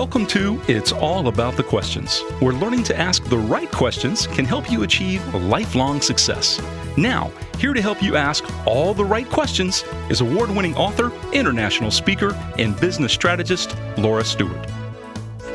Welcome to It's All About the Questions, where learning to ask the right questions can help you achieve lifelong success. Now, here to help you ask all the right questions is award winning author, international speaker, and business strategist Laura Stewart.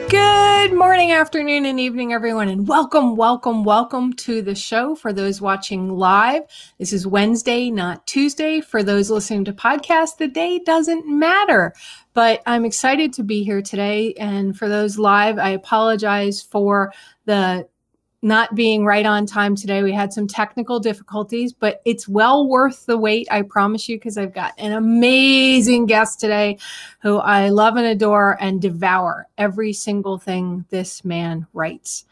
Good morning, afternoon, and evening, everyone, and welcome, welcome, welcome to the show for those watching live. This is Wednesday, not Tuesday. For those listening to podcast, the day doesn't matter. But I'm excited to be here today. And for those live, I apologize for the not being right on time today. We had some technical difficulties, but it's well worth the wait, I promise you, because I've got an amazing guest today who I love and adore and devour every single thing this man writes.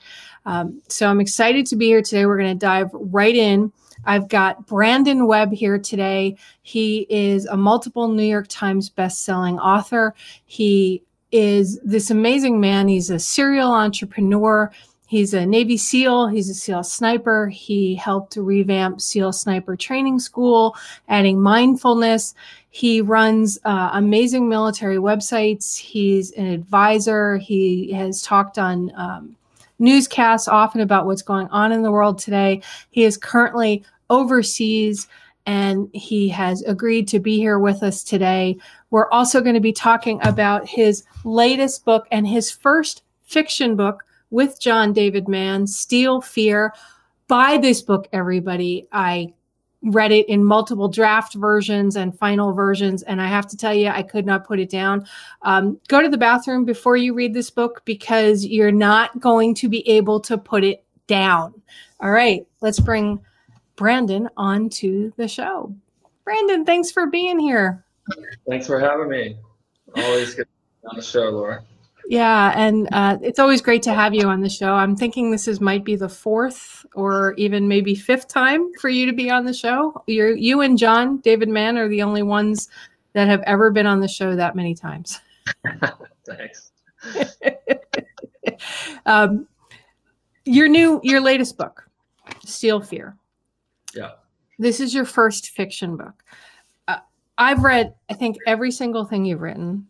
Um, so I'm excited to be here today. We're going to dive right in. I've got Brandon Webb here today. He is a multiple New York Times best-selling author. He is this amazing man. He's a serial entrepreneur. He's a Navy SEAL. He's a SEAL sniper. He helped revamp SEAL sniper training school, adding mindfulness. He runs uh, amazing military websites. He's an advisor. He has talked on um, newscasts often about what's going on in the world today. He is currently overseas and he has agreed to be here with us today. We're also going to be talking about his latest book and his first fiction book with John David Mann, Steel Fear. Buy this book, everybody. I read it in multiple draft versions and final versions, and I have to tell you, I could not put it down. Um, go to the bathroom before you read this book because you're not going to be able to put it down. All right, let's bring Brandon onto the show. Brandon, thanks for being here. Thanks for having me. Always good on the show, Laura. Yeah, and uh, it's always great to have you on the show. I'm thinking this is might be the fourth or even maybe fifth time for you to be on the show. You're, you and John David Mann are the only ones that have ever been on the show that many times. Thanks. um, your new, your latest book, Steel Fear. Yeah. This is your first fiction book. Uh, I've read, I think, every single thing you've written.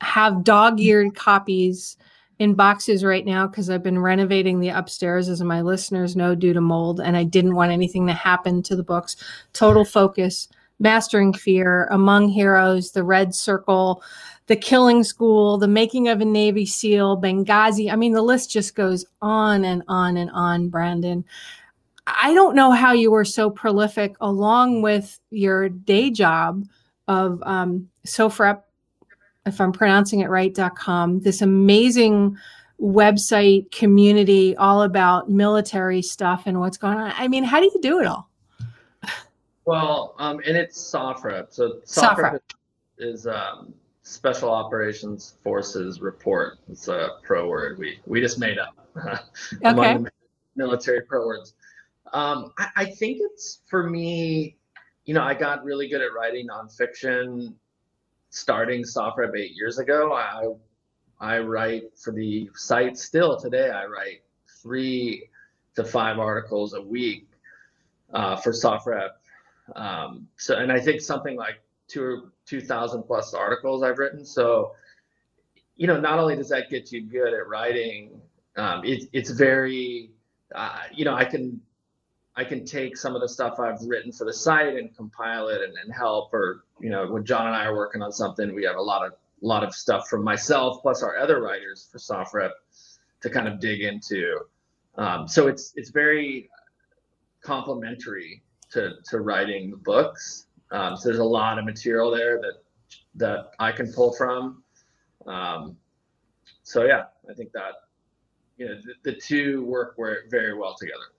Have dog-eared copies in boxes right now because I've been renovating the upstairs, as my listeners know, due to mold, and I didn't want anything to happen to the books. Total focus, mastering fear, among heroes, the red circle, the killing school, the making of a Navy SEAL, Benghazi. I mean, the list just goes on and on and on, Brandon. I don't know how you were so prolific along with your day job of um, SOFREP, if I'm pronouncing it right, .com, this amazing website community all about military stuff and what's going on. I mean, how do you do it all? Well, um, and it's SOFREP. So SOFREP, is um, Special Operations Forces Report. It's a pro word we, we just made up okay. military pro words. Um, I, I, think it's for me, you know, I got really good at writing nonfiction starting SOFREP eight years ago. I I write for the site still today. I write three to five articles a week uh, for SOFREP. Um, so, and I think something like two two thousand plus articles I've written. So, you know, not only does that get you good at writing, um, it, it's very, uh, you know, I can I can take some of the stuff I've written for the site and compile it and, and help. Or you know, when John and I are working on something, we have a lot of a lot of stuff from myself plus our other writers for SOFREP to kind of dig into. Um, so it's it's very complementary to to writing the books. Um, so there's a lot of material there that that I can pull from. Um, so yeah, I think that you know the, the two work very well together.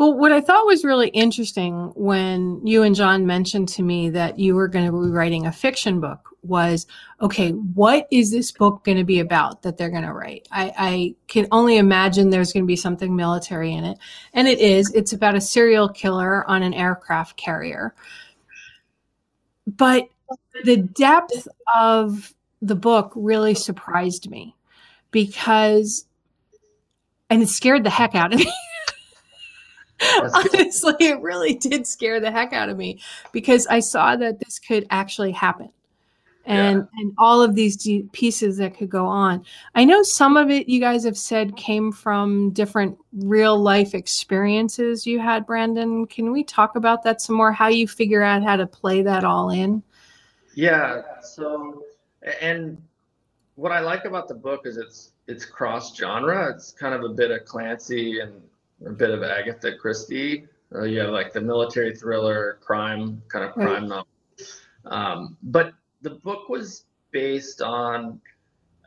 Well, what I thought was really interesting when you and John mentioned to me that you were going to be writing a fiction book was okay, what is this book going to be about that they're going to write? I, I can only imagine there's going to be something military in it. And it is. It's about a serial killer on an aircraft carrier. But the depth of the book really surprised me because, and it scared the heck out of me. Honestly, it really did scare the heck out of me because I saw that this could actually happen. and yeah. and all of these pieces that could go on. I know some of it you guys have said came from different real life experiences you had, Brandon. Can we talk about that some more? How you figure out how to play that all in? Yeah. So, and what I like about the book is it's it's cross genre. It's kind of a bit of Clancy and a bit of Agatha Christie. Uh, you have like the military thriller, crime kind of crime right. novel. Um, but the book was based on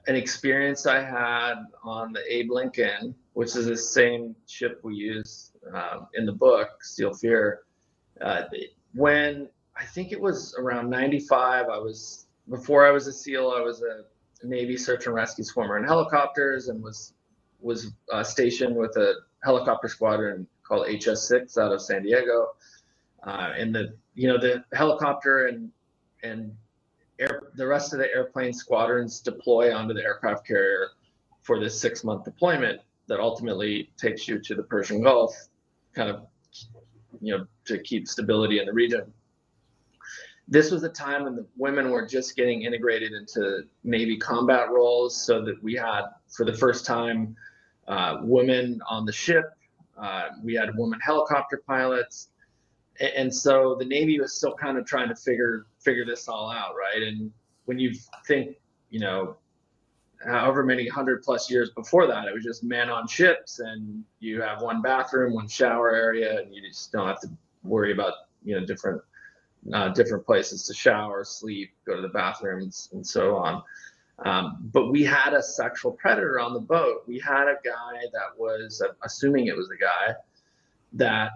an experience I had on the Abe Lincoln, which is the same ship we use um, in the book, Steel Fear. Uh, when I think it was around 95, I was, before I was a SEAL, I was a Navy search and rescue swimmer in helicopters and was was uh, stationed with a helicopter squadron called HS6 out of San Diego. Uh, and the you know the helicopter and and air, the rest of the airplane squadrons deploy onto the aircraft carrier for this six month deployment that ultimately takes you to the Persian Gulf, kind of, you know, to keep stability in the region. This was a time when the women were just getting integrated into Navy combat roles, so that we had, for the first time, uh, women on the ship. Uh, we had women helicopter pilots and so the Navy was still kind of trying to figure figure this all out, right? And when you think, you know, however many hundred plus years before that, it was just men on ships, and you have one bathroom, one shower area, and you just don't have to worry about you know different uh, different places to shower, sleep, go to the bathrooms, and so on. Um, but we had a sexual predator on the boat. We had a guy that was, assuming it was a guy, that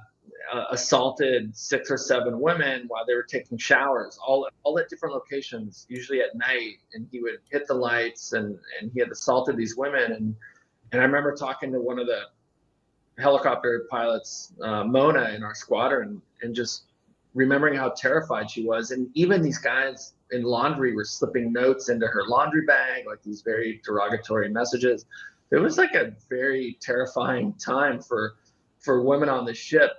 uh, assaulted six or seven women while they were taking showers, all all at different locations, usually at night. And he would hit the lights, and and he had assaulted these women. And and I remember talking to one of the helicopter pilots, uh, Mona, in our squadron, and just remembering how terrified she was. And even these guys in laundry were slipping notes into her laundry bag, like these very derogatory messages. It was like a very terrifying time for for women on the ship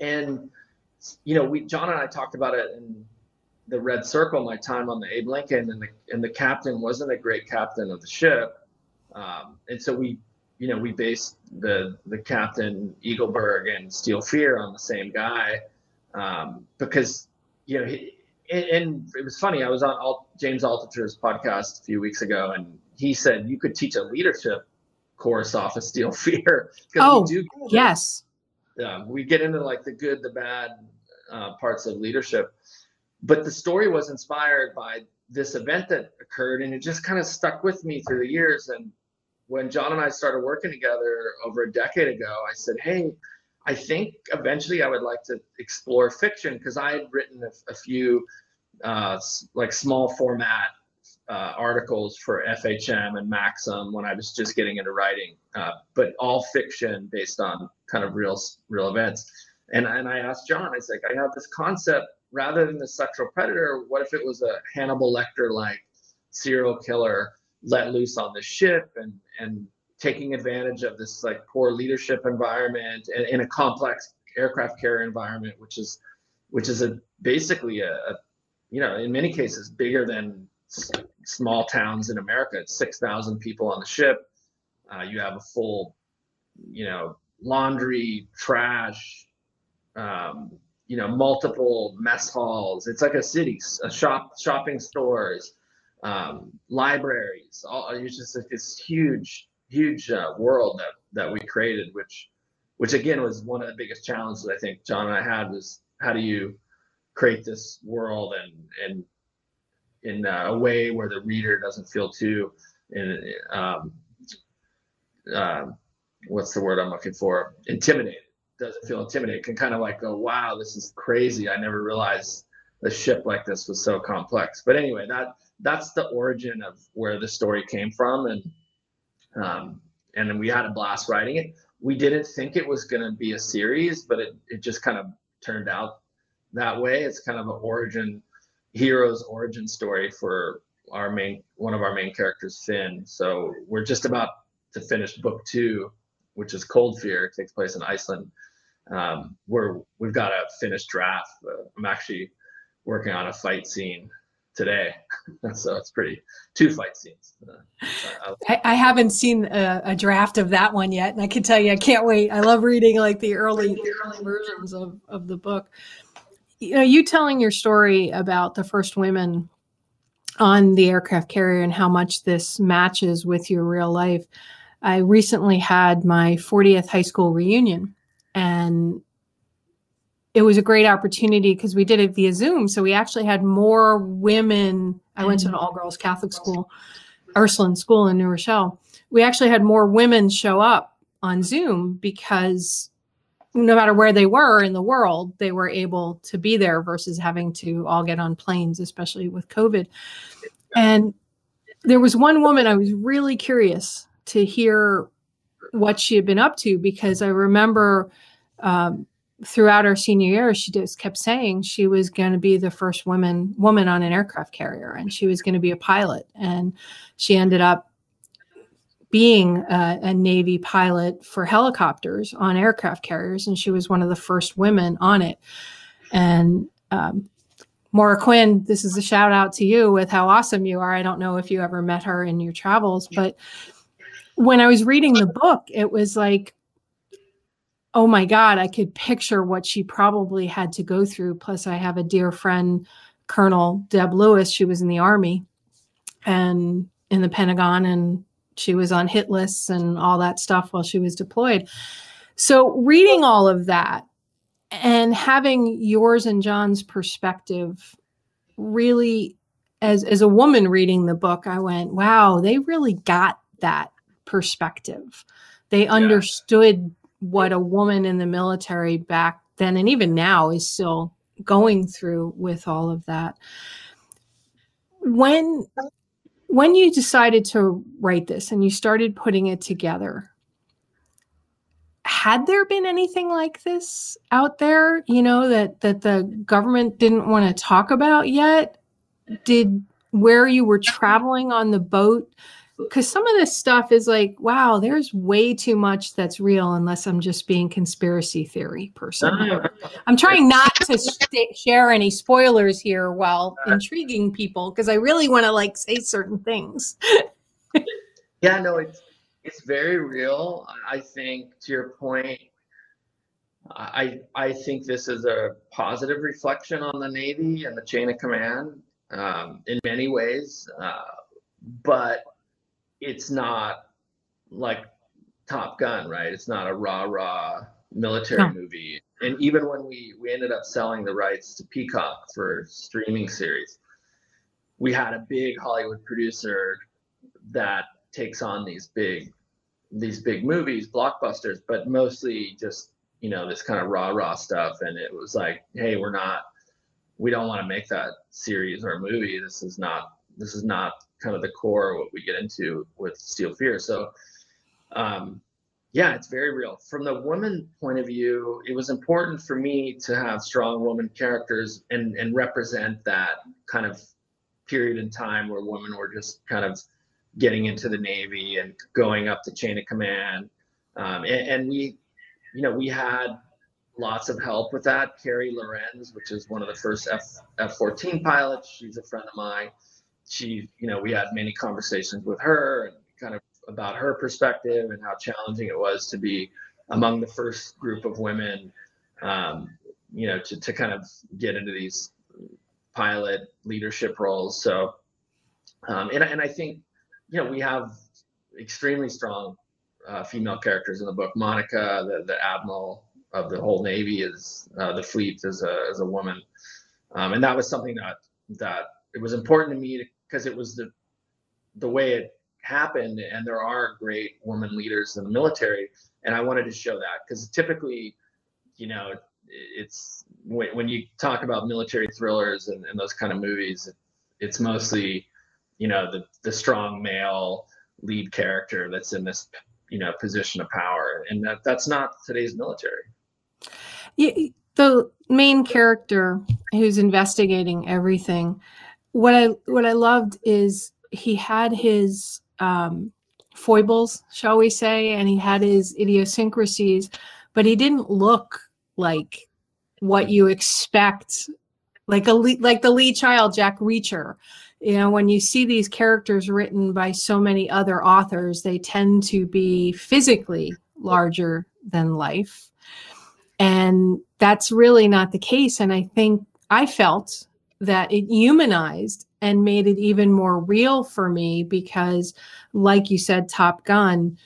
and you know, we John and I talked about it in the Red Circle, my time on the Abe Lincoln, and the and the captain wasn't a great captain of the ship, um, and so we, you know, we based the the captain Eagleberg and Steel Fear on the same guy, um, because you know, he, and, it was funny. I was on Alt, James Altucher's podcast a few weeks ago, and he said you could teach a leadership course off of Steel Fear. Oh, yes yeah, we get into like the good, the bad uh, parts of leadership. But the story was inspired by this event that occurred, and it just kind of stuck with me through the years. And when John and I started working together over a decade ago, I said, "Hey, I think eventually I would like to explore fiction because I had written a, a few uh, like small format uh, articles for FHM and Maxim when I was just getting into writing, uh, but all fiction based on kind of real real events. And and I asked John, I was like, I have this concept rather than the sexual predator. What if it was a Hannibal Lecter like serial killer let loose on the ship and and taking advantage of this like poor leadership environment and in a complex aircraft carrier environment, which is which is a basically a, a you know in many cases bigger than small towns in America. It's 6,000 people on the ship. Uh, you have a full, you know, laundry, trash, um, you know, multiple mess halls. It's like a city, a shop, shopping stores, um, libraries. All it's just like this huge, huge uh, world that that we created, which, which again was one of the biggest challenges I think John and I had was how do you create this world and and in a way where the reader doesn't feel too in um, uh, what's the word I'm looking for? Intimidated. Doesn't feel intimidated. Can kind of like go wow this is crazy. I never realized the ship like this was so complex. But anyway that that's the origin of where the story came from. And um, and then we had a blast writing it we didn't think it was going to be a series but it, it just kind of turned out that way it's kind of an origin hero's origin story for our main one of our main characters, Finn. So we're just about to finish book two, which is Cold Fear. It takes place in Iceland. Um, we're we've got a finished draft. Uh, I'm actually working on a fight scene today. so it's pretty two fight scenes. Uh, I, I, haven't seen a, a, draft of that one yet, and I can tell you, I can't wait. I love reading like the early, the early versions of of the book. You know, you telling your story about the first women on the aircraft carrier and how much this matches with your real life. I recently had my 40th high school reunion, and it was a great opportunity because we did it via Zoom. So we actually had more women. I went to an mm-hmm. all girls Catholic school, Ursuline School in New Rochelle. We actually had more women show up on Zoom because no matter where they were in the world, they were able to be there versus having to all get on planes, especially with COVID. And there was one woman I was really curious to hear what she had been up to because I remember um, throughout our senior year, she just kept saying she was going to be the first woman woman on an aircraft carrier, and she was going to be a pilot. And she ended up being a, a, Navy pilot for helicopters on aircraft carriers, and she was one of the first women on it. And um, Maura Quinn, this is a shout out to you with how awesome you are. I don't know if you ever met her in your travels, but when I was reading the book, it was like oh my God, I could picture what she probably had to go through. Plus, I have a dear friend, Colonel Deb Lewis. She was in the Army and in the Pentagon, and she was on hit lists and all that stuff while she was deployed. So, reading all of that and having yours and John's perspective really as as a woman reading the book i went wow they really got that perspective they yeah. understood what a woman in the military back then and even now is still going through with all of that. When when you decided to write this and you started putting it together had there been anything like this out there you know that that the government didn't want to talk about yet? Did where you were traveling on the boat because some of this stuff is like, wow, there's way too much that's real unless I'm just being conspiracy theory person. I'm trying not to st- share any spoilers here while intriguing people because I really want to like say certain things. yeah, no, it's it's very real. I think to your point, I I think this is a positive reflection on the Navy and the chain of command um, in many ways, uh, but it's not like Top Gun, right? It's not a rah rah military no. movie. And even when we we ended up selling the rights to Peacock for streaming series, we had a big Hollywood producer that takes on these big these big movies, blockbusters, but mostly just you know this kind of rah rah stuff. And it was like, hey, we're not, we don't want to make that series or movie. This is not this is not kind of the core what we get into with Steel Fear. So, um, yeah, it's very real. From the woman point of view, it was important for me to have strong woman characters and and represent that kind of period in time where women were just kind of getting into the Navy and going up the chain of command. Um, and, and we, you know, we had lots of help with that. Carey Lohrenz, which is one of the first F F 14 pilots, she's a friend of mine she, you know, we had many conversations with her and kind of about her perspective and how challenging it was to be among the first group of women, um, you know, to, to kind of get into these pilot leadership roles. So, um, and, and I think, you know, we have extremely strong uh, female characters in the book. Monica, the, the admiral of the whole Navy, is uh, the fleet as a, as a woman. Um, and that was something that, that it was important to me to because it was the the way it happened and there are great women leaders in the military and i wanted to show that because typically you know it's when, when you talk about military thrillers and, and those kind of movies it's mostly you know the the strong male lead character that's in this you know position of power and that that's not today's military. Yeah, the main character who's investigating everything what I what I loved is he had his um, foibles, shall we say, and he had his idiosyncrasies, but he didn't look like what you expect like a like the Lee child Jack Reacher. You know, when you see these characters written by so many other authors, they tend to be physically larger than life. And that's really not the case. And I think I felt that it humanized and made it even more real for me because, like you said, Top Gun,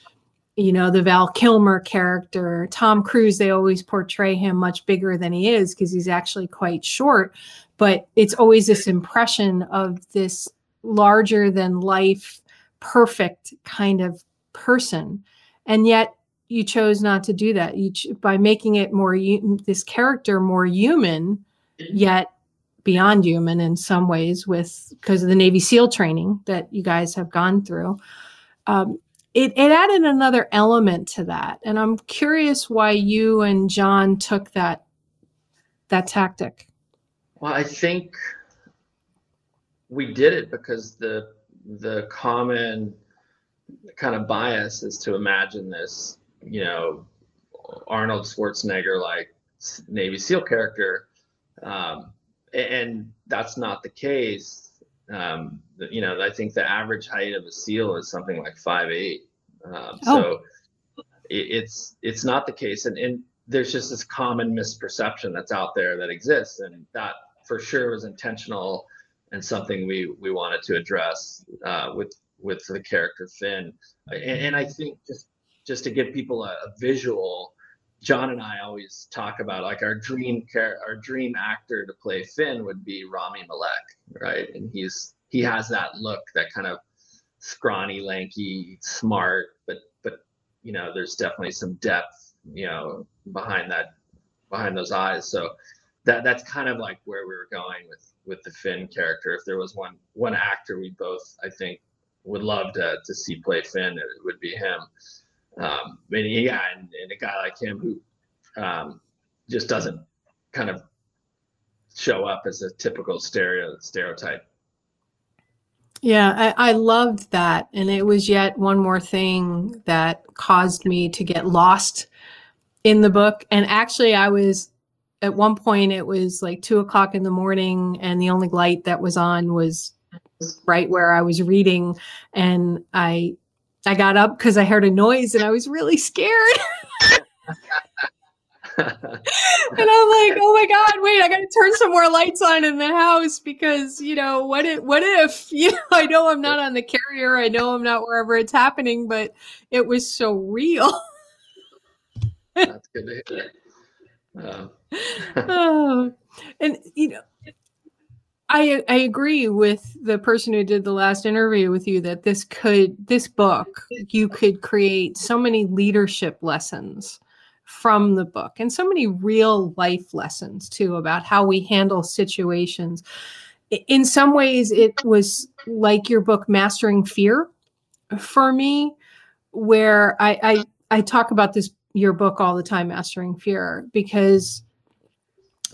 you know, the Val Kilmer character, Tom Cruise, they always portray him much bigger than he is because he's actually quite short. But it's always this impression of this larger than life, perfect kind of person. And yet you chose not to do that. You ch- by making it more, this character more human, yet beyond human in some ways with because of the Navy SEAL training that you guys have gone through. Um, it, it added another element to that, and I'm curious why you and John took that that tactic. Well, I think we did it because the the common kind of bias is to imagine this, you know, Arnold Schwarzenegger like Navy SEAL character. Um, and that's not the case. Um, you know, I think the average height of a seal is something like five eight. Um, oh. So it, it's it's not the case, and, and there's just this common misperception that's out there that exists, and that for sure was intentional and something we we wanted to address uh, with with the character Finn. And, and, I think just just to give people a, a visual John and I always talk about like our dream care, our dream actor to play Finn would be Rami Malek, right? And he's he has that look, that kind of scrawny, lanky, smart, but but you know, there's definitely some depth, you know, behind that behind those eyes. So that that's kind of like where we were going with with the Finn character. If there was one one actor we both I think would love to to see play Finn, it would be him. Um, and yeah, and, and, a guy like him who um, just doesn't kind of show up as a typical stereo stereotype. Yeah, I, I, loved that. And it was yet one more thing that caused me to get lost in the book. And actually, I was at one point, it was like two o'clock in the morning, and the only light that was on was right where I was reading. And I I got up because I heard a noise and I was really scared. and I'm like, oh my God, wait, I got to turn some more lights on in the house because, you know, what if, what if, you know, I know I'm not on the carrier. I know I'm not wherever it's happening, but it was so real. That's good to hear. Oh, and, you know, I I agree with the person who did the last interview with you that this could this book you could create so many leadership lessons from the book and so many real life lessons too about how we handle situations. In some ways it was like your book Mastering Fear for me where I I, I talk about this your book all the time Mastering Fear because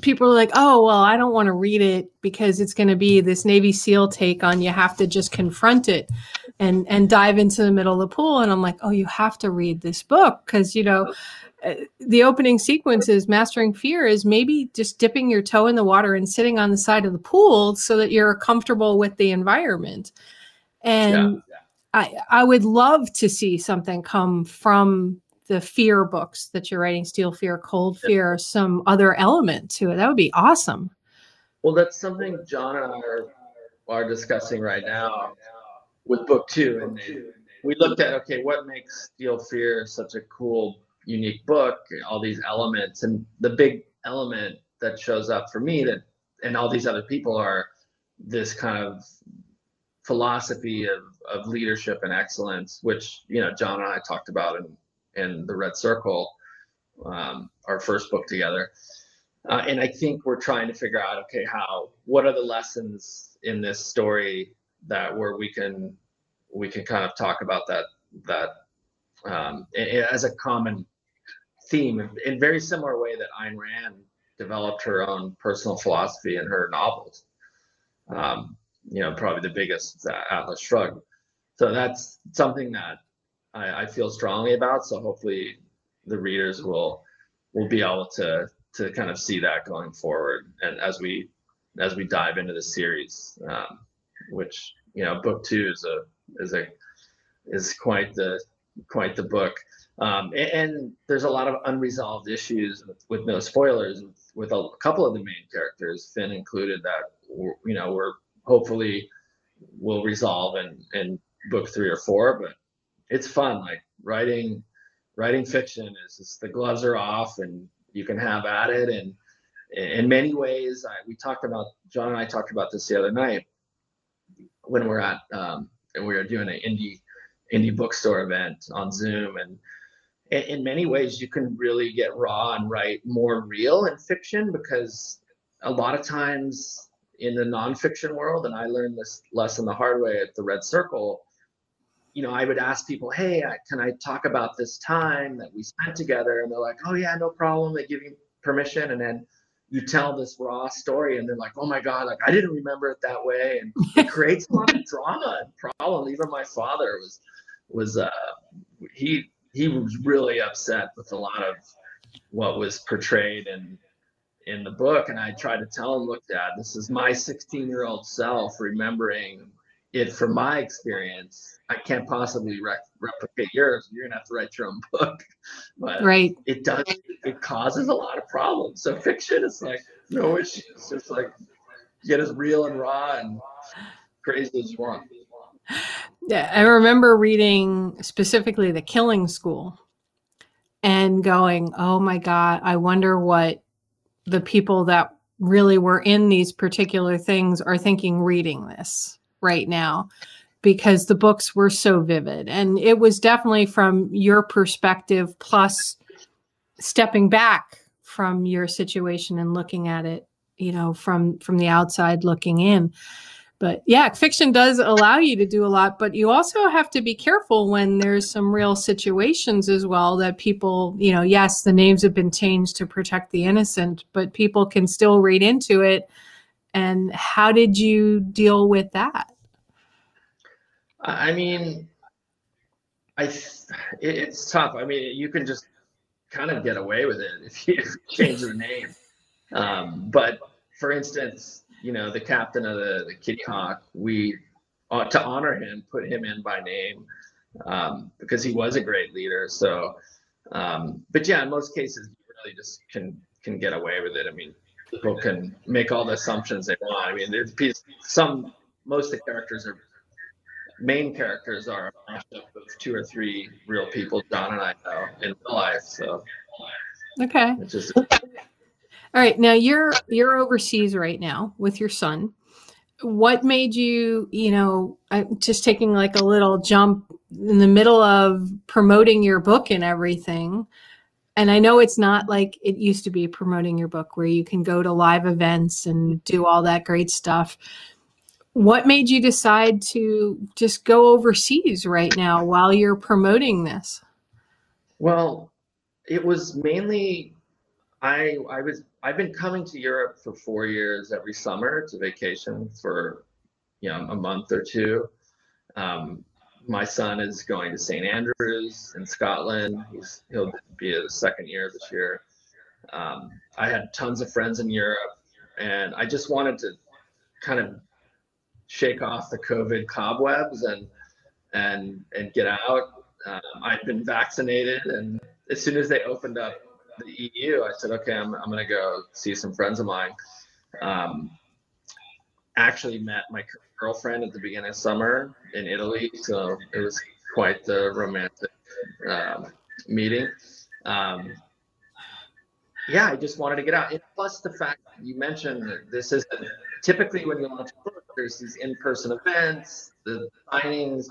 people are like, oh, well, I don't want to read it because it's going to be this Navy SEAL take on you have to just confront it and and dive into the middle of the pool. And I'm like, oh, you have to read this book because you know uh, the opening sequence is mastering fear is maybe just dipping your toe in the water and sitting on the side of the pool so that you're comfortable with the environment. And yeah. I I would love to see something come from the fear books that you're writing, Steel Fear, Cold Fear, some other element to it. That would be awesome. Well, that's something John and I are, are discussing right now with book two. And we looked at, okay, what makes Steel Fear such a cool, unique book, all these elements. And the big element that shows up for me that, and all these other people are this kind of philosophy of, of leadership and excellence, which, you know, John and I talked about in and the Red Circle, um, our first book together. Uh, and I think we're trying to figure out, okay, how what are the lessons in this story that where we can we can kind of talk about that that um, as a common theme in very similar way that Ayn Rand developed her own personal philosophy in her novels. Um, you know, probably the biggest uh, Atlas Shrugged. So that's something that I, I feel strongly about. So hopefully the readers will will be able to to kind of see that going forward and as we as we dive into the series, um, which you know, book two is a is a is quite the quite the book. Um, and, and, there's a lot of unresolved issues with, with no spoilers with, a couple of the main characters, Finn included, that you know we're hopefully will resolve in in book three or four. But it's fun, like writing writing fiction is just the gloves are off and you can have at it. And in many ways, I, we talked about John and I talked about this the other night when we're at um, and we were doing an indie indie bookstore event on Zoom and in many ways you can really get raw and write more real in fiction because a lot of times in the nonfiction world and i learned this lesson the hard way at the red circle you know i would ask people hey can i talk about this time that we spent together? And they're like oh yeah no problem. They give you permission. And then you tell this raw story and they're like oh my god like i didn't remember it that way. And it creates a lot of drama and problem. Even my father was was uh he he was really upset with a lot of what was portrayed in in the book. And i tried to tell him look dad this is my 16 year old self remembering it from my experience i can't possibly re- replicate yours. You're gonna have to write your own book. But right. it does it causes a lot of problems. So fiction is like no issues. It's just like get as real and raw and crazy as you want. Yeah, I remember reading specifically The Killing School and going, oh my God, I wonder what the people that really were in these particular things are thinking reading this right now because the books were so vivid. And it was definitely from your perspective, plus stepping back from your situation and looking at it, you know, from from the outside looking in but yeah fiction does allow you to do a lot but you also have to be careful when there's some real situations as well that people you know yes the names have been changed to protect the innocent but people can still read into it and how did you deal with that i mean i it's tough i mean you can just kind of get away with it if you change the name um, but for instance you know, the captain of the, the Kitty Hawk, we uh, to honor him, put him in by name um, because he was a great leader. So, um, but yeah, in most cases, you really just can can get away with it. I mean, people can make all the assumptions they want. I mean, there's some most of the characters are main characters are a mashup of two or three real people John and I know in real life. So okay, it's just all right, now you're you're overseas right now with your son. What made you, you know, I'm just taking like a little jump in the middle of promoting your book and everything? And I know it's not like it used to be promoting your book where you can go to live events and do all that great stuff. What made you decide to just go overseas right now while you're promoting this? Well, it was mainly I I was I've been coming to Europe for four years every summer to vacation for you know a month or two. Um, my son is going to St Andrews in Scotland. He's he'll be a second year this year. Um, I had tons of friends in Europe, and I just wanted to kind of shake off the COVID cobwebs and and and get out. Um, I've been vaccinated, and as soon as they opened up the EU, I said, okay, I'm, I'm going to go see some friends of mine. Um, actually met my girlfriend at the beginning of summer in Italy, so it was quite the romantic um, meeting. Um, yeah, I just wanted to get out. And plus the fact you mentioned that this is typically when you launch a book, there's these in-person events, the signings,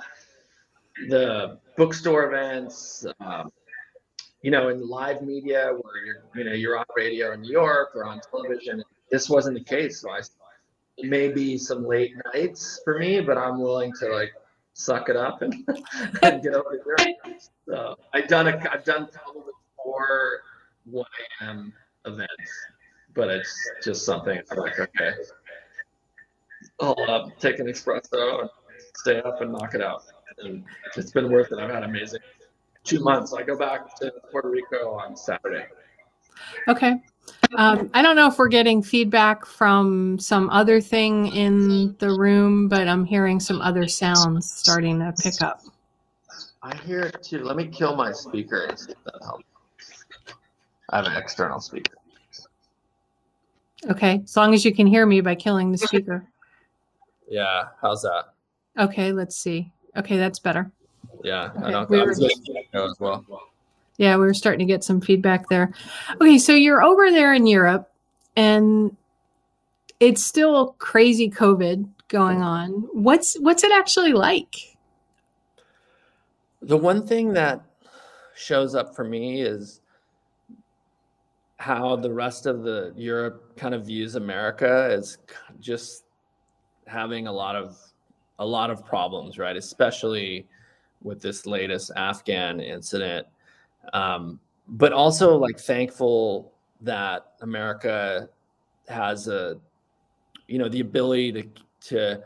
the bookstore events. Um, you know, in live media where you're, you know, you're on radio in New York or on television. This wasn't the case. So I, it may be some late nights for me, but I'm willing to like suck it up and, and get over here. So I've done a, I've done probably four 1 a.m. events, but it's just something I'm like, okay, I'll take an espresso and stay up and knock it out. And it's been worth it. I've had amazing two months. I go back to Puerto Rico on Saturday. Okay. Um, I don't know if we're getting feedback from some other thing in the room, but I'm hearing some other sounds starting to pick up. I hear it too. Let me kill my speaker and see if that helps. I have an external speaker. Okay, as long as you can hear me by killing the speaker. Yeah, how's that? Okay, let's see. Okay, that's better. Yeah, I don't. we I were was getting as well. Yeah, we were starting to get some feedback there. Okay, so you're over there in Europe and it's still crazy COVID going on. What's what's it actually like? The one thing that shows up for me is how the rest of the Europe kind of views America as just having a lot of a lot of problems, right? Especially with this latest Afghan incident. Um, but also like thankful that America has a you know the ability to to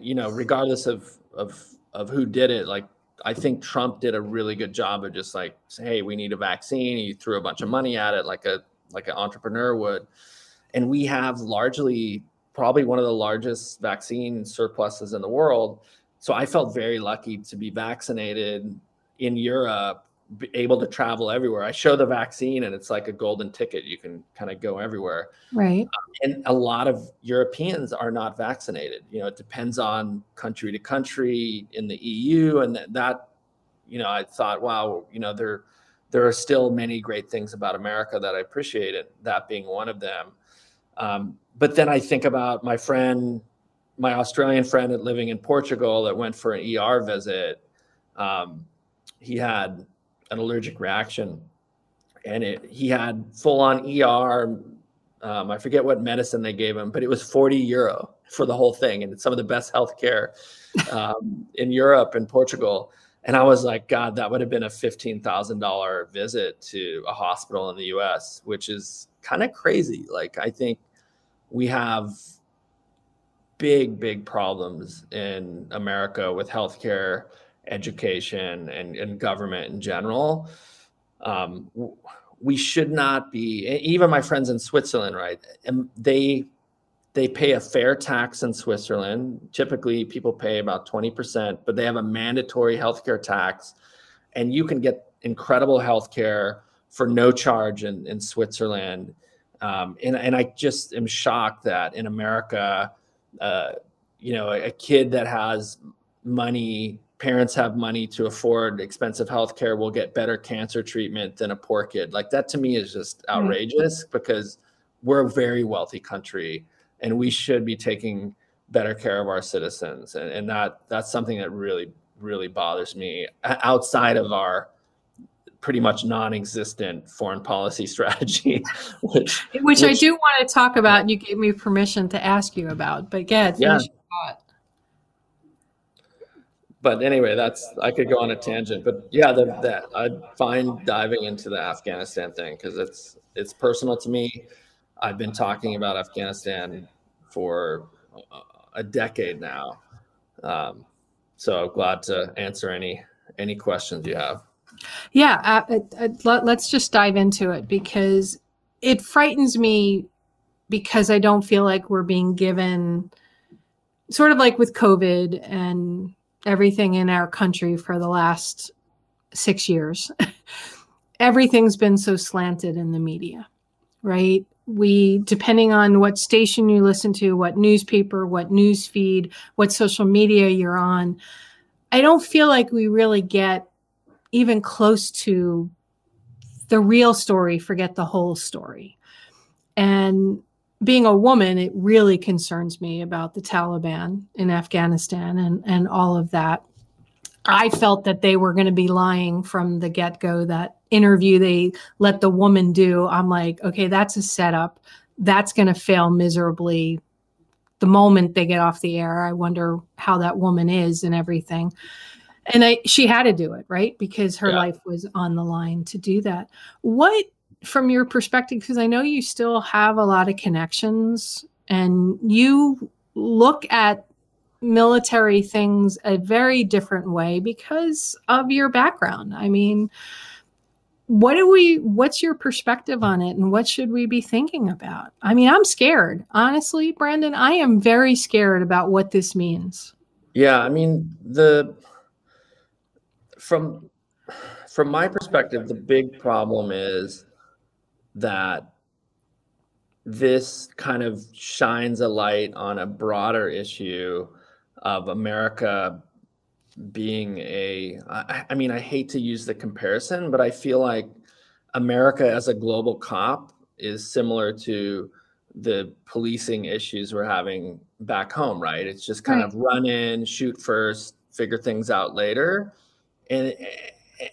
you know regardless of of of who did it like I think Trump did a really good job of just like, hey, we need a vaccine. He threw a bunch of money at it, like a like an entrepreneur would. And we have largely probably one of the largest vaccine surpluses in the world. So I felt very lucky to be vaccinated in Europe, able to travel everywhere. I show the vaccine and it's like a golden ticket. You can kind of go everywhere Right. and a lot of Europeans are not vaccinated. You know, it depends on country to country in the EU, and that, that you know, I thought, wow, you know, there there are still many great things about America that I appreciate, it, that being one of them. Um, but then I think about my friend, my Australian friend that living in Portugal that went for an ER visit. Um, he had an allergic reaction, and it, he had full on ER um, I forget what medicine they gave him, but it was 40 euro for the whole thing. And it's some of the best healthcare um, in Europe and Portugal. And I was like, God, that would have been a $15,000 visit to a hospital in the US, which is kind of crazy. Like, I think we have big, big problems in America with healthcare, education, and, and government in general. Um, we should not be even my friends in switzerland right they they pay a fair tax in switzerland typically people pay about 20% but they have a mandatory healthcare tax and you can get incredible healthcare for no charge in, in switzerland um, and, and i just am shocked that in america uh, you know a, a kid that has money parents have money to afford expensive health care will get better cancer treatment than a poor kid. Like that to me is just hmm. outrageous because we're a very wealthy country and we should be taking better care of our citizens. And, and that that's something that really, really bothers me outside of our pretty much non-existent foreign policy strategy, which, which, which I do want to talk about. And you gave me permission to ask you about, but yeah, yeah. But anyway, that's I could go on a tangent, but yeah, the, that I'd find diving into the Afghanistan thing because it's it's personal to me. I've been talking about Afghanistan for a decade now, um, so glad to answer any any questions you have. Yeah, uh, uh, let, let's just dive into it because it frightens me because I don't feel like we're being given sort of like with COVID and everything in our country for the last six years. Everything's been so slanted in the media, right? We, depending on what station you listen to, what newspaper, what news feed, what social media you're on, I don't feel like we really get even close to the real story, forget the whole story. And being a woman, it really concerns me about the Taliban in Afghanistan and, and all of that. I felt that they were going to be lying from the get go. That interview they let the woman do, I'm like, okay, that's a setup. That's going to fail miserably the moment they get off the air. I wonder how that woman is and everything. And I, she had to do it, right? Because her yeah. life was on the line to do that. What from your perspective because i know you still have a lot of connections and you look at military things a very different way because of your background. I mean what do we what's your perspective on it and what should we be thinking about? I mean i'm scared. Honestly brandon i am very scared about what this means. Yeah i mean the from from my perspective the big problem is that this kind of shines a light on a broader issue of america being a I, I mean i hate to use the comparison but i feel like america as a global cop is similar to the policing issues we're having back home right it's just kind right. of run in shoot first figure things out later and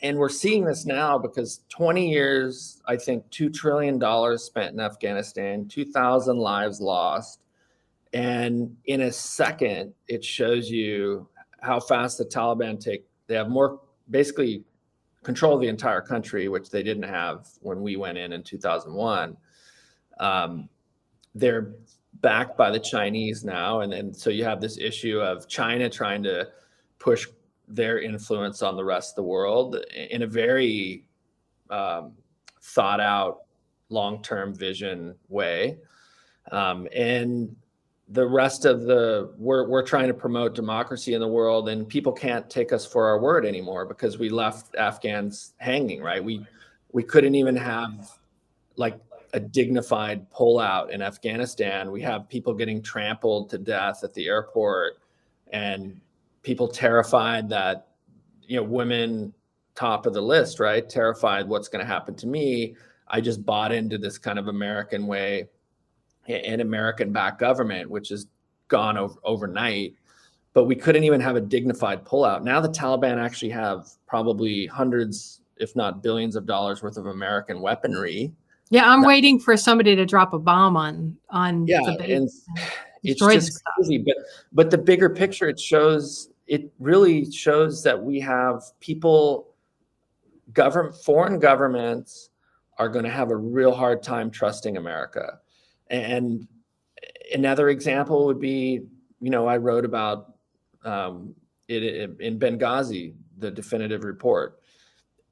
and we're seeing this now because 20 years i think 2 trillion dollars spent in afghanistan 2000 lives lost and in a second it shows you how fast the Taliban take. They have more basically control of the entire country, which they didn't have when we went in in 2001. Um, they're backed by the Chinese now, and then so you have this issue of China trying to push their influence on the rest of the world in a very um, thought out, long term vision way. Um, and the rest of the we're we're trying to promote democracy in the world and people can't take us for our word anymore because we left Afghans hanging right we we couldn't even have like a dignified pullout in Afghanistan we have people getting trampled to death at the airport and people terrified that you know women top of the list right terrified what's going to happen to me i just bought into this kind of american way an American backed government, which has gone over, overnight. But we couldn't even have a dignified pullout. Now the Taliban actually have probably hundreds, if not billions of dollars worth of American weaponry. Yeah, I'm waiting for somebody to drop a bomb on on yeah, the base and it's just crazy. But but the bigger picture, it shows it really shows that we have people, government, foreign governments are going to have a real hard time trusting America. And another example would be, you know, I wrote about um, it, it in Benghazi, the definitive report.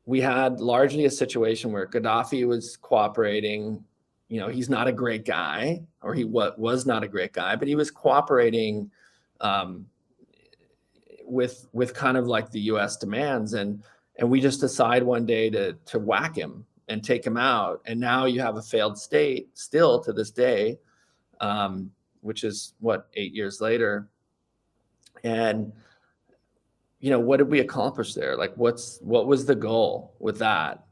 We had largely a situation where Gaddafi was cooperating. You know, he's not a great guy, or he was not a great guy, but he was cooperating um, with with kind of like the U.S. demands, and and we just decide one day to to whack him and take him out. And now you have a failed state still to this day, um, which is what eight years later. And you know, what did we accomplish there? Like, what's what was the goal with that?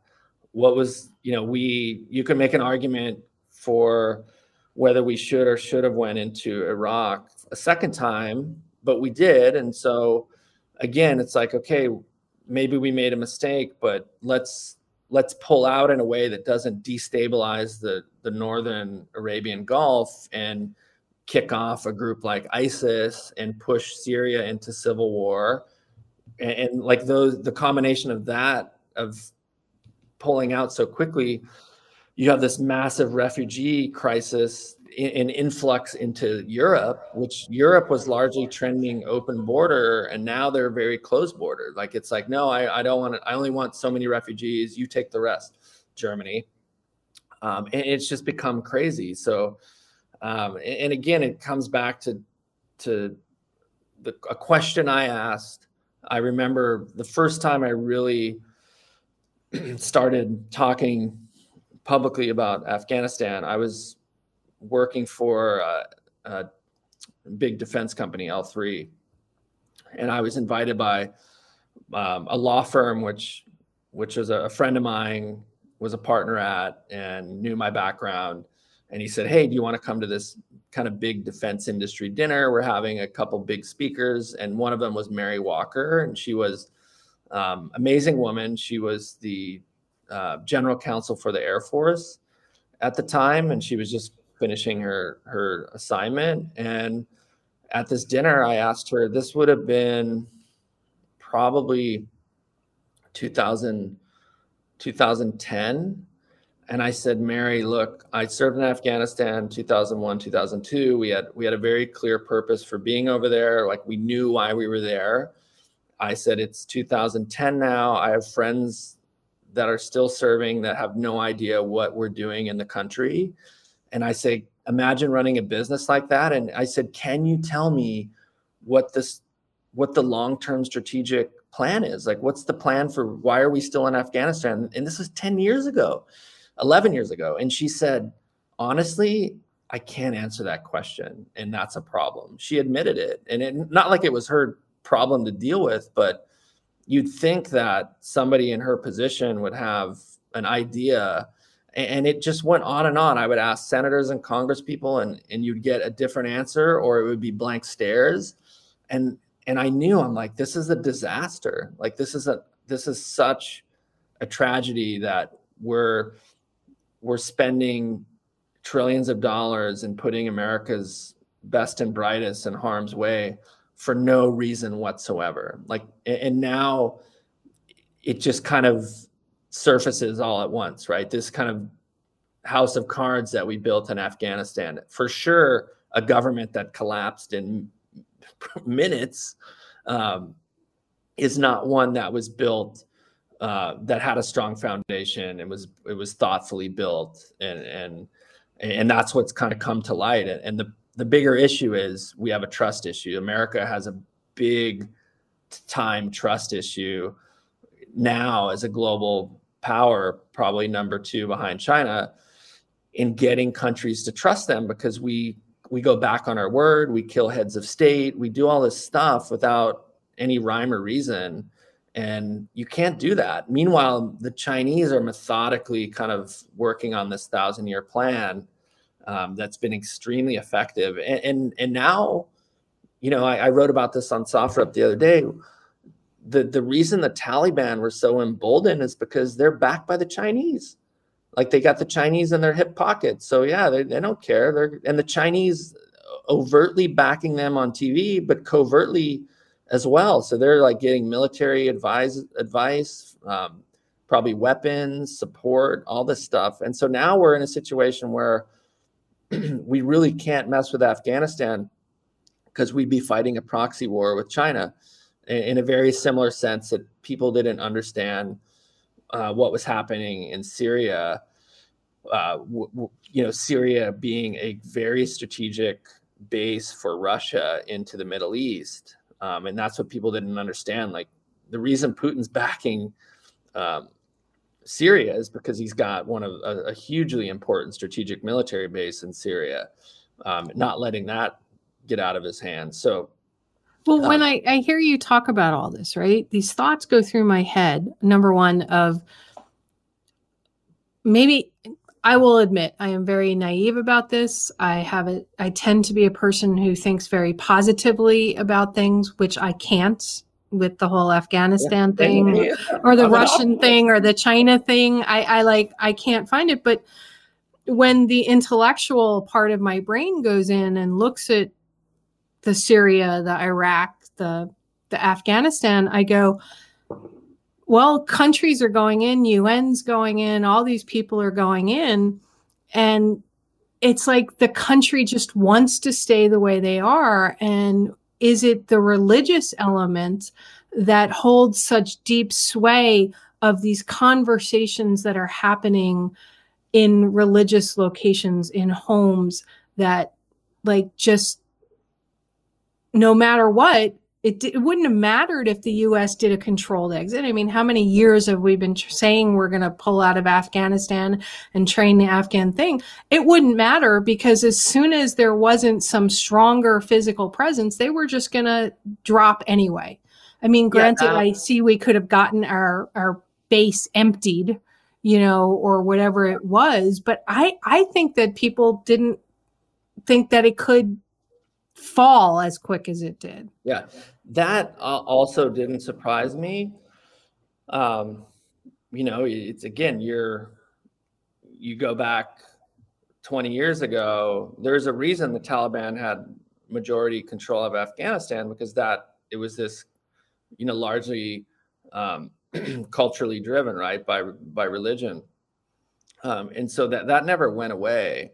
What was you know we you can make an argument for whether we should or should have went into Iraq a second time, but we did, and so again, it's like okay, maybe we made a mistake, but let's let's pull out in a way that doesn't destabilize the the northern Arabian Gulf and kick off a group like ISIS and push Syria into civil war. And, and like those the combination of that of pulling out so quickly you have this massive refugee crisis an influx into Europe, which Europe was largely trending open border, and now they're very closed border. Like it's like, no, I, I don't want to. I only want so many refugees. You take the rest, Germany. Um, and it's just become crazy. So, um, and, and again, it comes back to to the a question I asked. I remember the first time I really started talking publicly about Afghanistan. I was working for a, a big defense company, L3, and I was invited by um, a law firm, which which was a, a friend of mine was a partner at and knew my background. And he said, "Hey, do you want to come to this kind of big defense industry dinner? We're having a couple big speakers, and one of them was Mary Walker, and she was um, amazing woman. She was the uh, general counsel for the Air Force at the time, and she was just finishing her her assignment. And at this dinner i asked her this would have been probably 2000 2010 and i said mary look i served in afghanistan 2001 2002 we had we had a very clear purpose for being over there. Like we knew why we were there. I said it's 2010 now. I have friends that are still serving that have no idea what we're doing in the country. And I say, imagine running a business like that. And I said, can you tell me what this, what the long-term strategic plan is? Like, what's the plan for why are we still in Afghanistan? And this was 10 years ago, 11 years ago. And she said, honestly, I can't answer that question. And that's a problem. She admitted it. And it, not like it was her problem to deal with, but you'd think that somebody in her position would have an idea and it just went on and on. I would ask senators and congress people and and you'd get a different answer or it would be blank stares. And and i knew i'm like this is a disaster. Like this is a this is such a tragedy that we're we're spending trillions of dollars and putting america's best and brightest in harm's way for no reason whatsoever. Like, and now it just kind of surfaces all at once, right? This kind of house of cards that we built in Afghanistan, for sure, a government that collapsed in minutes um, is not one that was built uh, that had a strong foundation and was it was thoughtfully built and and and that's what's kind of come to light and, and the the bigger issue is we have a trust issue. America has a big time trust issue now as a global power, probably number two behind China, in getting countries to trust them because we we go back on our word, we kill heads of state, we do all this stuff without any rhyme or reason. And you can't do that. Meanwhile, the Chinese are methodically kind of working on this thousand year plan um, that's been extremely effective. And, and, and now, you know, I, I, wrote about this on SOFREP the other day. The, the reason the Taliban were so emboldened is because they're backed by the Chinese. Like they got the Chinese in their hip pockets. So yeah, they, they don't care. They're and the Chinese overtly backing them on TV, but covertly as well. So they're like getting military advice, advice, um, probably weapons, support, all this stuff. And so now we're in a situation where we really can't mess with Afghanistan because we'd be fighting a proxy war with China in, a very similar sense that people didn't understand uh, what was happening in Syria. Uh, w- w- you know, Syria being a very strategic base for Russia into the Middle East. Um, and that's what people didn't understand. Like the reason Putin's backing um, Syria is because he's got one of a, a hugely important strategic military base in Syria, um, not letting that get out of his hands. So, well, when um, I, I hear you talk about all this, right, these thoughts go through my head. Number one, of maybe I will admit I am very naive about this. I have it. I tend to be a person who thinks very positively about things, which I can't with the whole Afghanistan yeah. thing yeah. or the Russian thing or the China thing. I, I like I can't find it. But when the intellectual part of my brain goes in and looks at the Syria, the Iraq, the the Afghanistan, I go, well, countries are going in, UN's going in, all these people are going in, and it's like the country just wants to stay the way they are. And is it the religious element that holds such deep sway of these conversations that are happening in religious locations in homes that like just no matter what it, it wouldn't have mattered if the US did a controlled exit. I mean, how many years have we been tr- saying we're going to pull out of Afghanistan and train the Afghan thing? It wouldn't matter because as soon as there wasn't some stronger physical presence, they were just going to drop anyway. I mean, granted, yeah, I see we could have gotten our, our base emptied, you know, or whatever it was, but I, I think that people didn't think that it could fall as quick as it did. Yeah, that uh, also didn't surprise me. Um, you know, it's again, you're you go back 20 years ago. There's a reason the Taliban had majority control of Afghanistan because that it was this, you know, largely um, culturally driven, right, by by religion, um, and so that that never went away.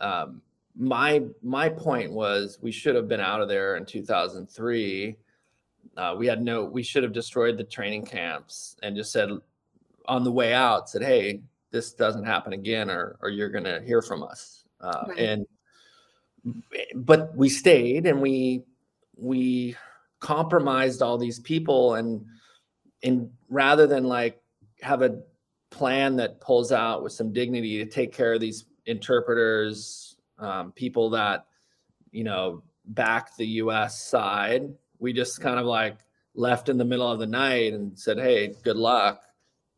Um, my my point was we should have been out of there in 2003 uh, we had no we should have destroyed the training camps and just said on the way out said, "Hey, this doesn't happen again, or or you're going to hear from us." Uh, right. And but we stayed, and we we compromised all these people, and and rather than like have a plan that pulls out with some dignity to take care of these interpreters, um, people that you know back the U.S. side, we just kind of like left in the middle of the night and said, "Hey, good luck."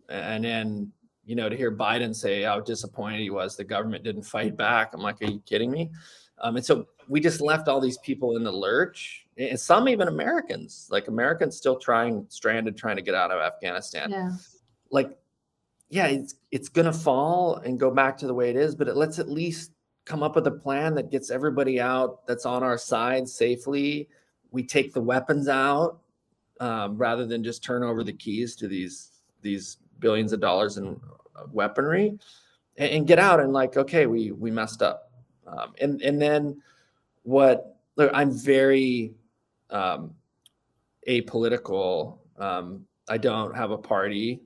And then, you know, to hear Biden say how disappointed he was the government didn't fight back, I'm like, "Are you kidding me?" Um, and so we just left all these people in the lurch, and some even Americans, like Americans still trying, stranded, trying to get out of Afghanistan. Yeah. Like, yeah, it's it's gonna fall and go back to the way it is, but it, let's at least come up with a plan that gets everybody out that's on our side safely. We take the weapons out um, rather than just turn over the keys to these these billions of dollars in weaponry and, and get out and like okay we we messed up um, and and then what look i'm very um, apolitical um, i don't have a party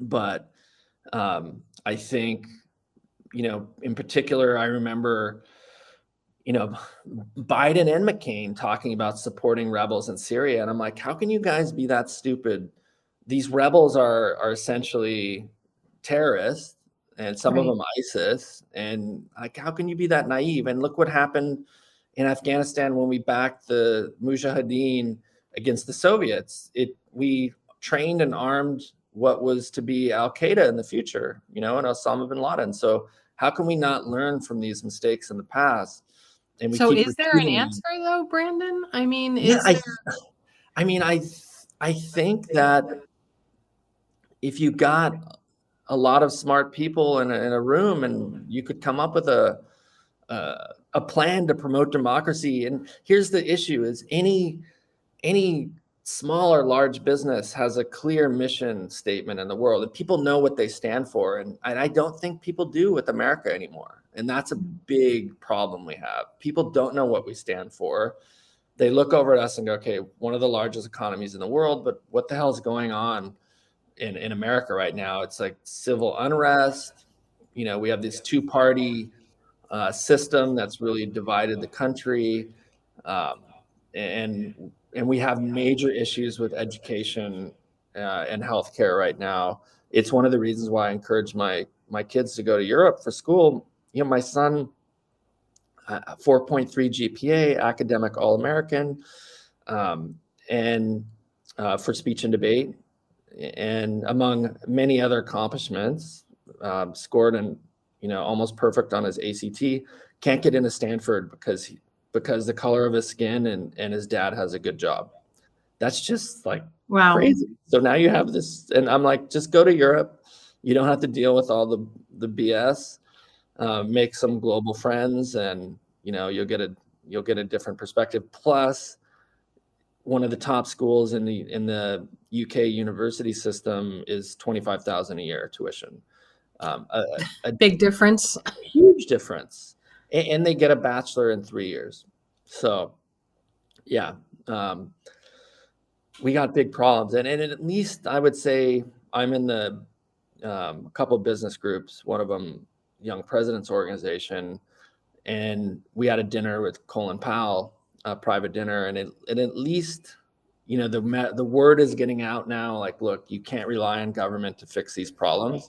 but um, i think you know in particular i remember you know, Biden and McCain talking about supporting rebels in Syria. And I'm like, how can you guys be that stupid? These rebels are are essentially terrorists and some right. of them ISIS. And like, how can you be that naive? And look what happened in Afghanistan when we backed the Mujahideen against the Soviets. It we trained and armed what was to be Al Qaeda in the future, you know, and Osama bin Laden. So how can we not learn from these mistakes in the past? And we so, is there an answer though, Brandon? I mean, is yeah, there... I, I mean, I I think that if you got a lot of smart people in a, in a room and you could come up with a, a a plan to promote democracy and here's the issue is any any small or large business has a clear mission statement in the world and people know what they stand for and, and i don't think people do with america anymore and that's a big problem we have. People don't know what we stand for. They look over at us and go, okay, one of the largest economies in the world, but what the hell is going on in, in America right now? It's like civil unrest. You know, we have this two party uh, system that's really divided the country. Um, and and we have major issues with education uh, and healthcare right now. It's one of the reasons why I encourage my my kids to go to Europe for school you know, my son, uh, 4.3 GPA, academic All American, um, and uh, for speech and debate, and among many other accomplishments, um, scored and you know almost perfect on his ACT. Can't get into Stanford because he, because the color of his skin and and his dad has a good job. That's just like wow crazy. So now you have this, and I'm like, just go to Europe. You don't have to deal with all the the BS uh, make some global friends, and you know you'll get a you'll get a different perspective. Plus, one of the top schools in the in the UK university system is twenty five thousand a year tuition. Um, a, a, big difference. Huge difference, and, and, they get a bachelor in three years. So, yeah, um, we got big problems, and, and at least I would say I'm in the um, a couple business groups. One of them Young Presidents Organization, and we had a dinner with Colin Powell, a private dinner, and it, and at least you know the the word is getting out now. Like, look, you can't rely on government to fix these problems.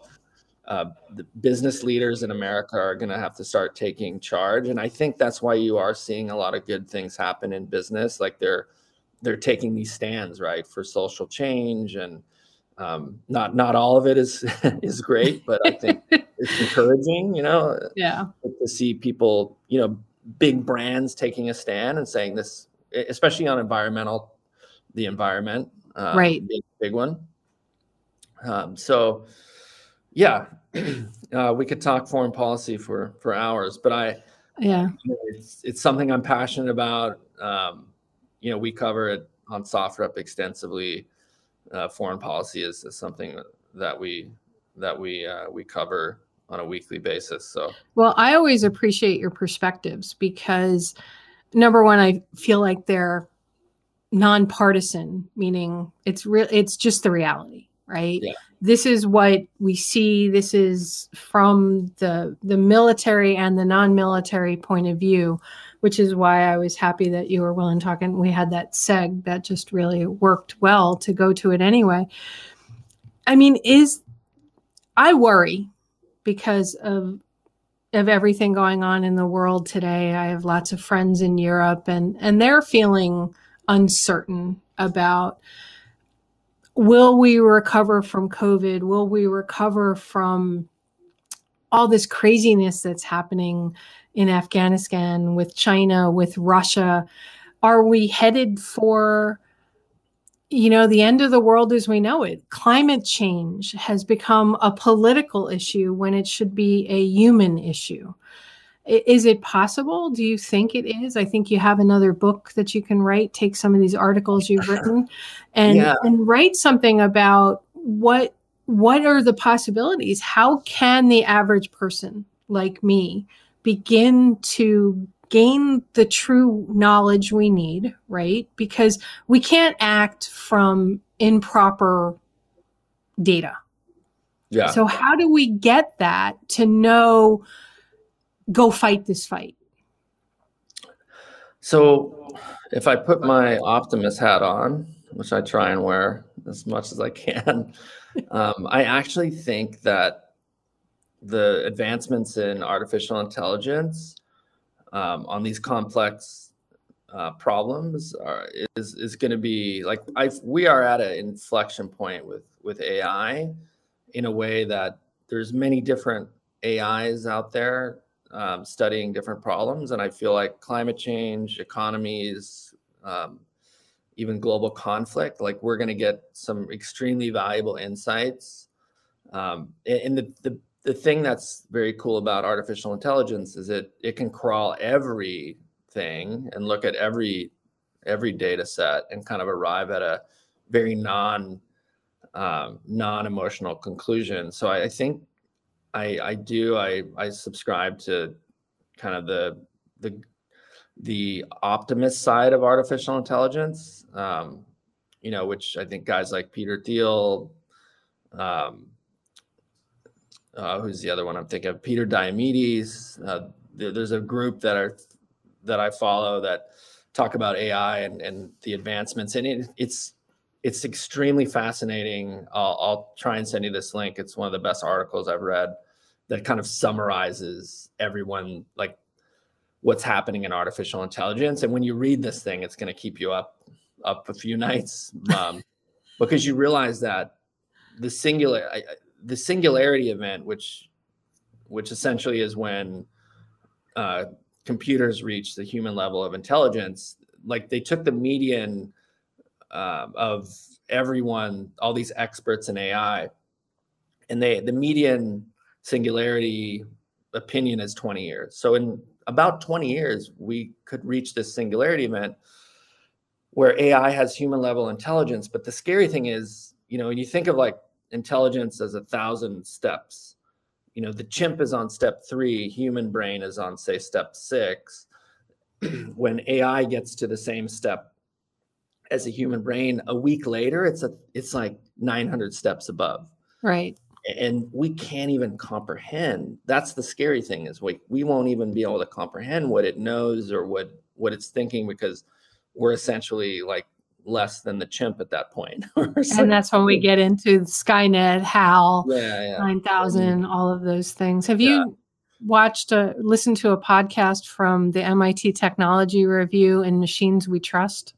Uh, the business leaders in America are going to have to start taking charge, and I think that's why you are seeing a lot of good things happen in business. Like they're they're taking these stands right for social change and um, not not all of it is is great, but I think it's encouraging. You know, yeah, to see people, you know, big brands taking a stand and saying this, especially on environmental, the environment, uh, right, big, big one. Um, so, yeah, uh, we could talk foreign policy for for hours, but I, yeah, it's it's something I'm passionate about. Um, you know, we cover it on SOFREP extensively uh, foreign policy is, is, something that we that we uh, we cover on a weekly basis. So, well, I always appreciate your perspectives because number one, I feel like they're nonpartisan, meaning it's real. It's just the reality. right? Yeah. This is what we see. This is from the the military and the non-military point of view, which is why I was happy that you were willing to talk and we had that seg that just really worked well to go to it anyway. I mean, is I worry because of of everything going on in the world today. I have lots of friends in Europe and and they're feeling uncertain about will we recover from COVID? Will we recover from all this craziness that's happening in Afghanistan with China, with Russia? Are we headed for you know, the end of the world as we know it. Climate change has become a political issue when it should be a human issue. Is it possible? Do you think it is? I think you have another book that you can write, take some of these articles you've written and, yeah. and write something about what what are the possibilities? How can the average person like me begin to gain the true knowledge we need, right? Because we can't act from improper data. Yeah. So how do we get that to know go fight this fight? So if I put my optimist hat on, which I try and wear as much as I can, um, I actually think that the advancements in artificial intelligence um, on these complex uh, problems are, is is going to be like I we are at an inflection point with with AI in a way that there's many different AIs out there um, studying different problems, and I feel like climate change, economies, um, even global conflict, like we're going to get some extremely valuable insights. Um, and the, the the thing that's very cool about artificial intelligence is it it can crawl everything and look at every every data set and kind of arrive at a very non um, non-emotional conclusion. So I, I think I I do I I subscribe to kind of the the the optimist side of artificial intelligence. Um, you know, which I think guys like Peter Thiel, um, uh, who's the other one I'm thinking of? Peter Diamandis. Uh, there, there's a group that are that I follow that talk about AI and, and the advancements, and it, it's it's extremely fascinating. I'll, I'll try and send you this link. It's one of the best articles I've read that kind of summarizes everyone like what's happening in artificial intelligence. And when you read this thing, it's going to keep you up up a few nights um, because you realize that the singular. I, the singularity event, which which essentially is when uh, computers reach the human level of intelligence, like they took the median uh, of everyone, all these experts in AI, and they the median singularity opinion is 20 years. So in about 20 years, we could reach this singularity event where AI has human level intelligence. But the scary thing is, you know, when you think of like intelligence as a thousand steps. You know, the chimp is on step three, human brain is on, say, step six. when AI gets to the same step as a human brain, a week later, it's a it's like 900 steps above. Right. And we can't even comprehend. That's the scary thing is we we won't even be able to comprehend what it knows or what what it's thinking because we're essentially like less than the chimp at that point. and that's when we get into Skynet, HAL, yeah, yeah. 9000, all of those things. Have you watched, a, listened to a podcast from the MIT Technology Review In Machines We Trust?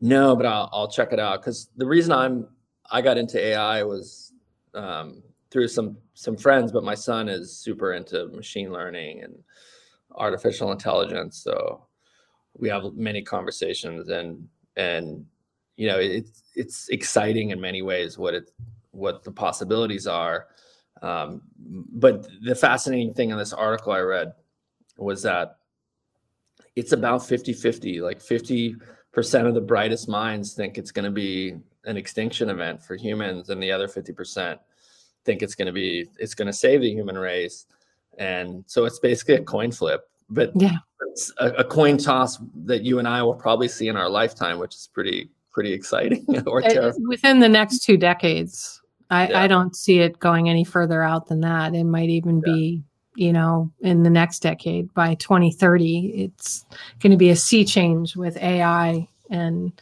No, but I'll, I'll check it out because the reason I'm I got into AI was um, through some some friends, but my son is super into machine learning and artificial intelligence, so we have many conversations and and you know it's it's exciting in many ways what it what the possibilities are. Um, but the fascinating thing in this article i read was that it's about 50 50 like 50% of the brightest minds think it's going to be an extinction event for humans and the other 50% think it's going to be it's going to save the human race and so it's basically a coin flip but yeah a, a, coin toss that you and I will probably see in our lifetime, which is pretty pretty exciting or terrifying. within the next two decades. I, Yeah. I don't see it going any further out than that. It might even be, you know, in the next decade by 2030, it's going to be a sea change with AI and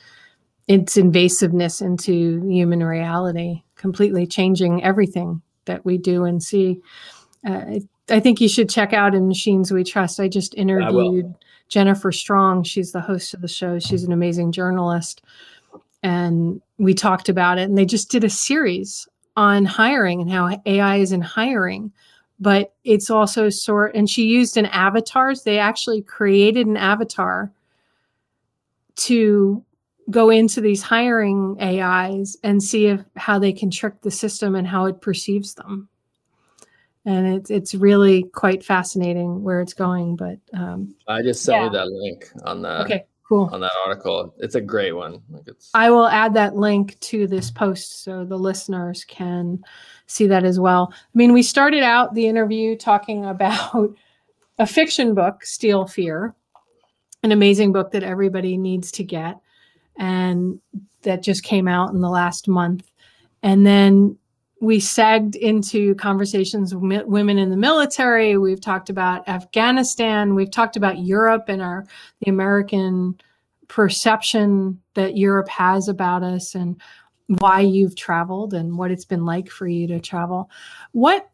its invasiveness into human reality, completely changing everything that we do and see. Uh, I, I think you should check out in Machines We Trust. I just interviewed Jennifer Strong. She's the host of the show. She's an amazing journalist and we talked about it and they just did a series on hiring and how AI is in hiring but it's also sort and she used an avatars they actually created an avatar to go into these hiring AIs and see if how they can trick the system and how it perceives them. And it's it's really quite fascinating where it's going but um, I just sent Yeah. you that link on the okay cool on that article. It's a great one. Like it's I will add that link to this post so the listeners can see that as well. I mean, we started out the interview talking about a fiction book, Steel Fear, an amazing book that everybody needs to get, and that just came out in the last month. And then we segged into conversations with women in the military. We've talked about Afghanistan. We've talked about Europe and our the American perception that Europe has about us and why you've traveled and what it's been like for you to travel. What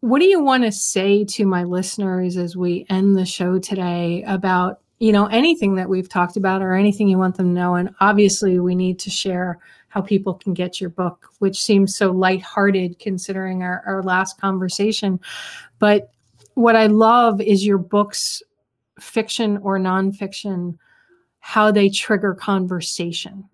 what do you want to say to my listeners as we end the show today about you know anything that we've talked about or anything you want them to know and obviously we need to share how people can get your book which seems so lighthearted considering our, our last conversation but what i love is your books fiction or nonfiction how they trigger conversation.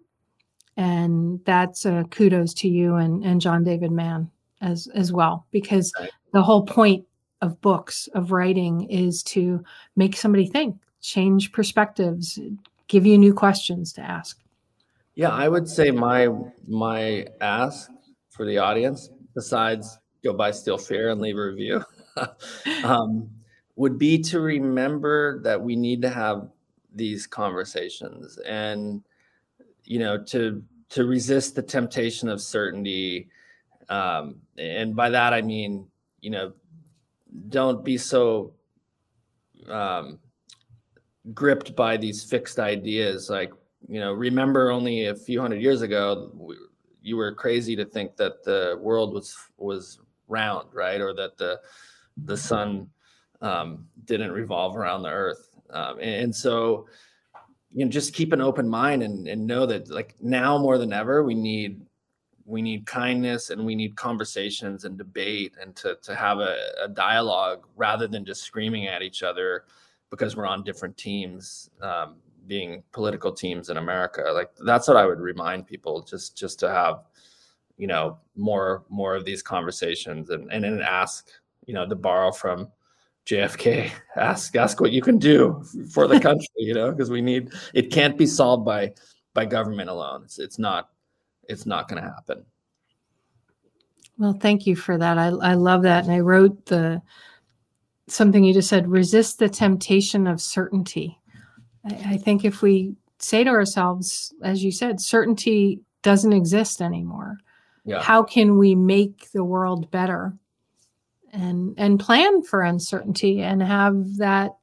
And that's uh, kudos to you and, and John David Mann as, as well, because the whole point of books, of writing, is to make somebody think, change perspectives, give you new questions to ask. Yeah, I would say my my ask for the audience, besides go buy Steel Fear and leave a review, um, would be to remember that we need to have these conversations and you know to to resist the temptation of certainty um, and by that i mean you know don't be so um, gripped by these fixed ideas like you know remember only a few hundred years ago we, you were crazy to think that the world was was round right? Or that the the sun um, didn't revolve around the earth. Um, and, and so you know just keep an open mind and, and know that like now more than ever we need we need kindness and we need conversations and debate and to, to have a, a dialogue rather than just screaming at each other because we're on different teams. Um, being political teams in america like that's what i would remind people just just to have you know more more of these conversations and and then ask you know to borrow from jfk ask ask what you can do for the country you know because we need it can't be solved by by government alone it's it's not it's not going to happen Well, thank you for that. I, I love that. And I wrote the something you just said resist the temptation of certainty. I, I think if we say to ourselves, as you said, certainty doesn't exist anymore. yeah How can we make the world better and and plan for uncertainty and have that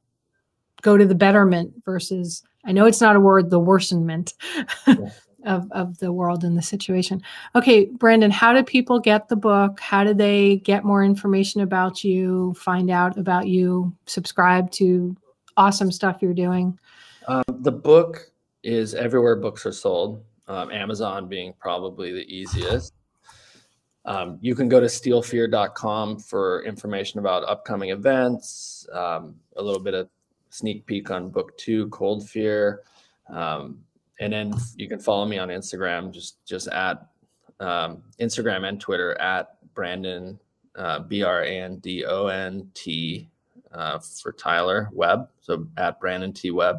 go to the betterment versus I know it's not a word, the worsenment of, of the world and the situation. Okay, Brandon, how do people get the book? How do they get more information about you, find out about you, subscribe to awesome stuff you're doing? Um, the book is everywhere books are sold, um, Amazon being probably the easiest. Um, you can go to steelfear.com for information about upcoming events, um, a little bit of sneak peek on book two, Cold Fear. Um, and then you can follow me on Instagram, just just at um, Instagram and Twitter at Brandon uh, B R A N D O N T uh, for Tyler Webb. So at Brandon T Webb.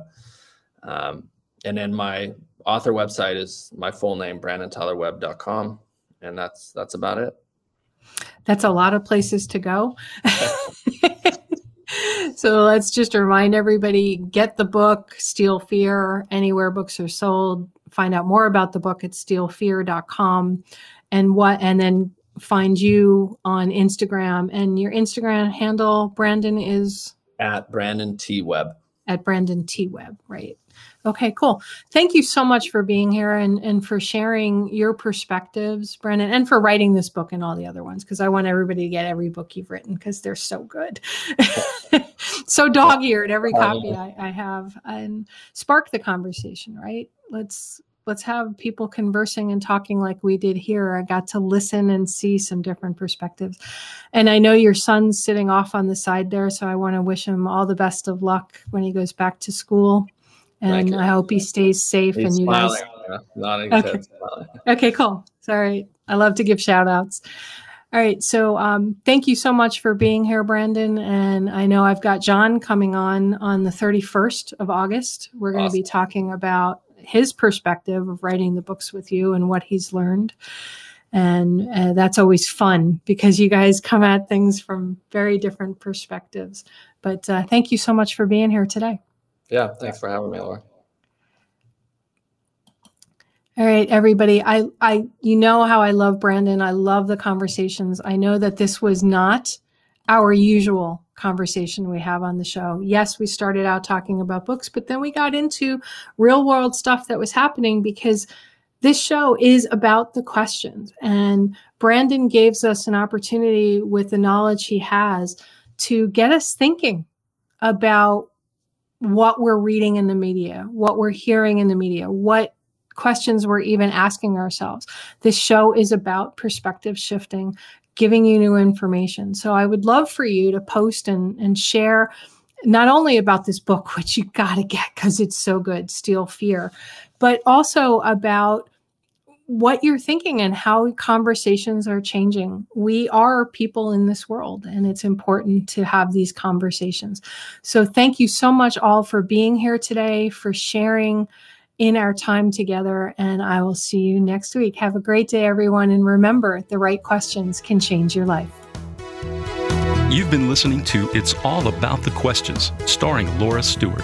Um, and then my author website is my full name, brandontylerwebb.com. And that's that's about it. That's a lot of places to go. so let's just remind everybody get the book, Steel Fear, anywhere books are sold. find out more about the book at steelfear.com and what and then find you on Instagram and your Instagram handle Brandon is at Brandon T Webb. At Brandon T Webb, right. Okay, cool. Thank you so much for being here and, and for sharing your perspectives, Brendan, and for writing this book and all the other ones, because I want everybody to get every book you've written because they're so good. so dog eared every copy I, I have and spark the conversation, right? Let's let's have people conversing and talking like we did here. I got to listen and see some different perspectives. And I know your son's sitting off on the side there, so I want to wish him all the best of luck when he goes back to school and I hope he stays safe He's and you smiling, guys. Okay. smiling. Okay, cool. Sorry. I love to give shout outs. All right. So um, thank you so much for being here, Brandon. And I know I've got John coming on on the 31st of August. We're going to be talking about his perspective of writing the books with you and what he's learned. And uh, that's always fun because you guys come at things from very different perspectives. But uh, thank you so much for being here today. Yeah, thanks for having me, Laura. All right, everybody. I, I, you know how I love Brandon. I love the conversations. I know that this was not our usual conversation we have on the show. Yes, we started out talking about books, but then we got into real world stuff that was happening because this show is about the questions. And Brandon gives us an opportunity with the knowledge he has to get us thinking about what we're reading in the media, what we're hearing in the media, what questions we're even asking ourselves. This show is about perspective shifting, giving you new information. So I would love for you to post and, and share not only about this book, which you got to get because it's so good, Steel Fear, but also about what you're thinking and how conversations are changing. We are people in this world, and it's important to have these conversations. So, thank you so much, all, for being here today, for sharing in our time together. And I will see you next week. Have a great day, everyone. And remember, the right questions can change your life. You've been listening to It's All About the Questions, starring Laura Stewart.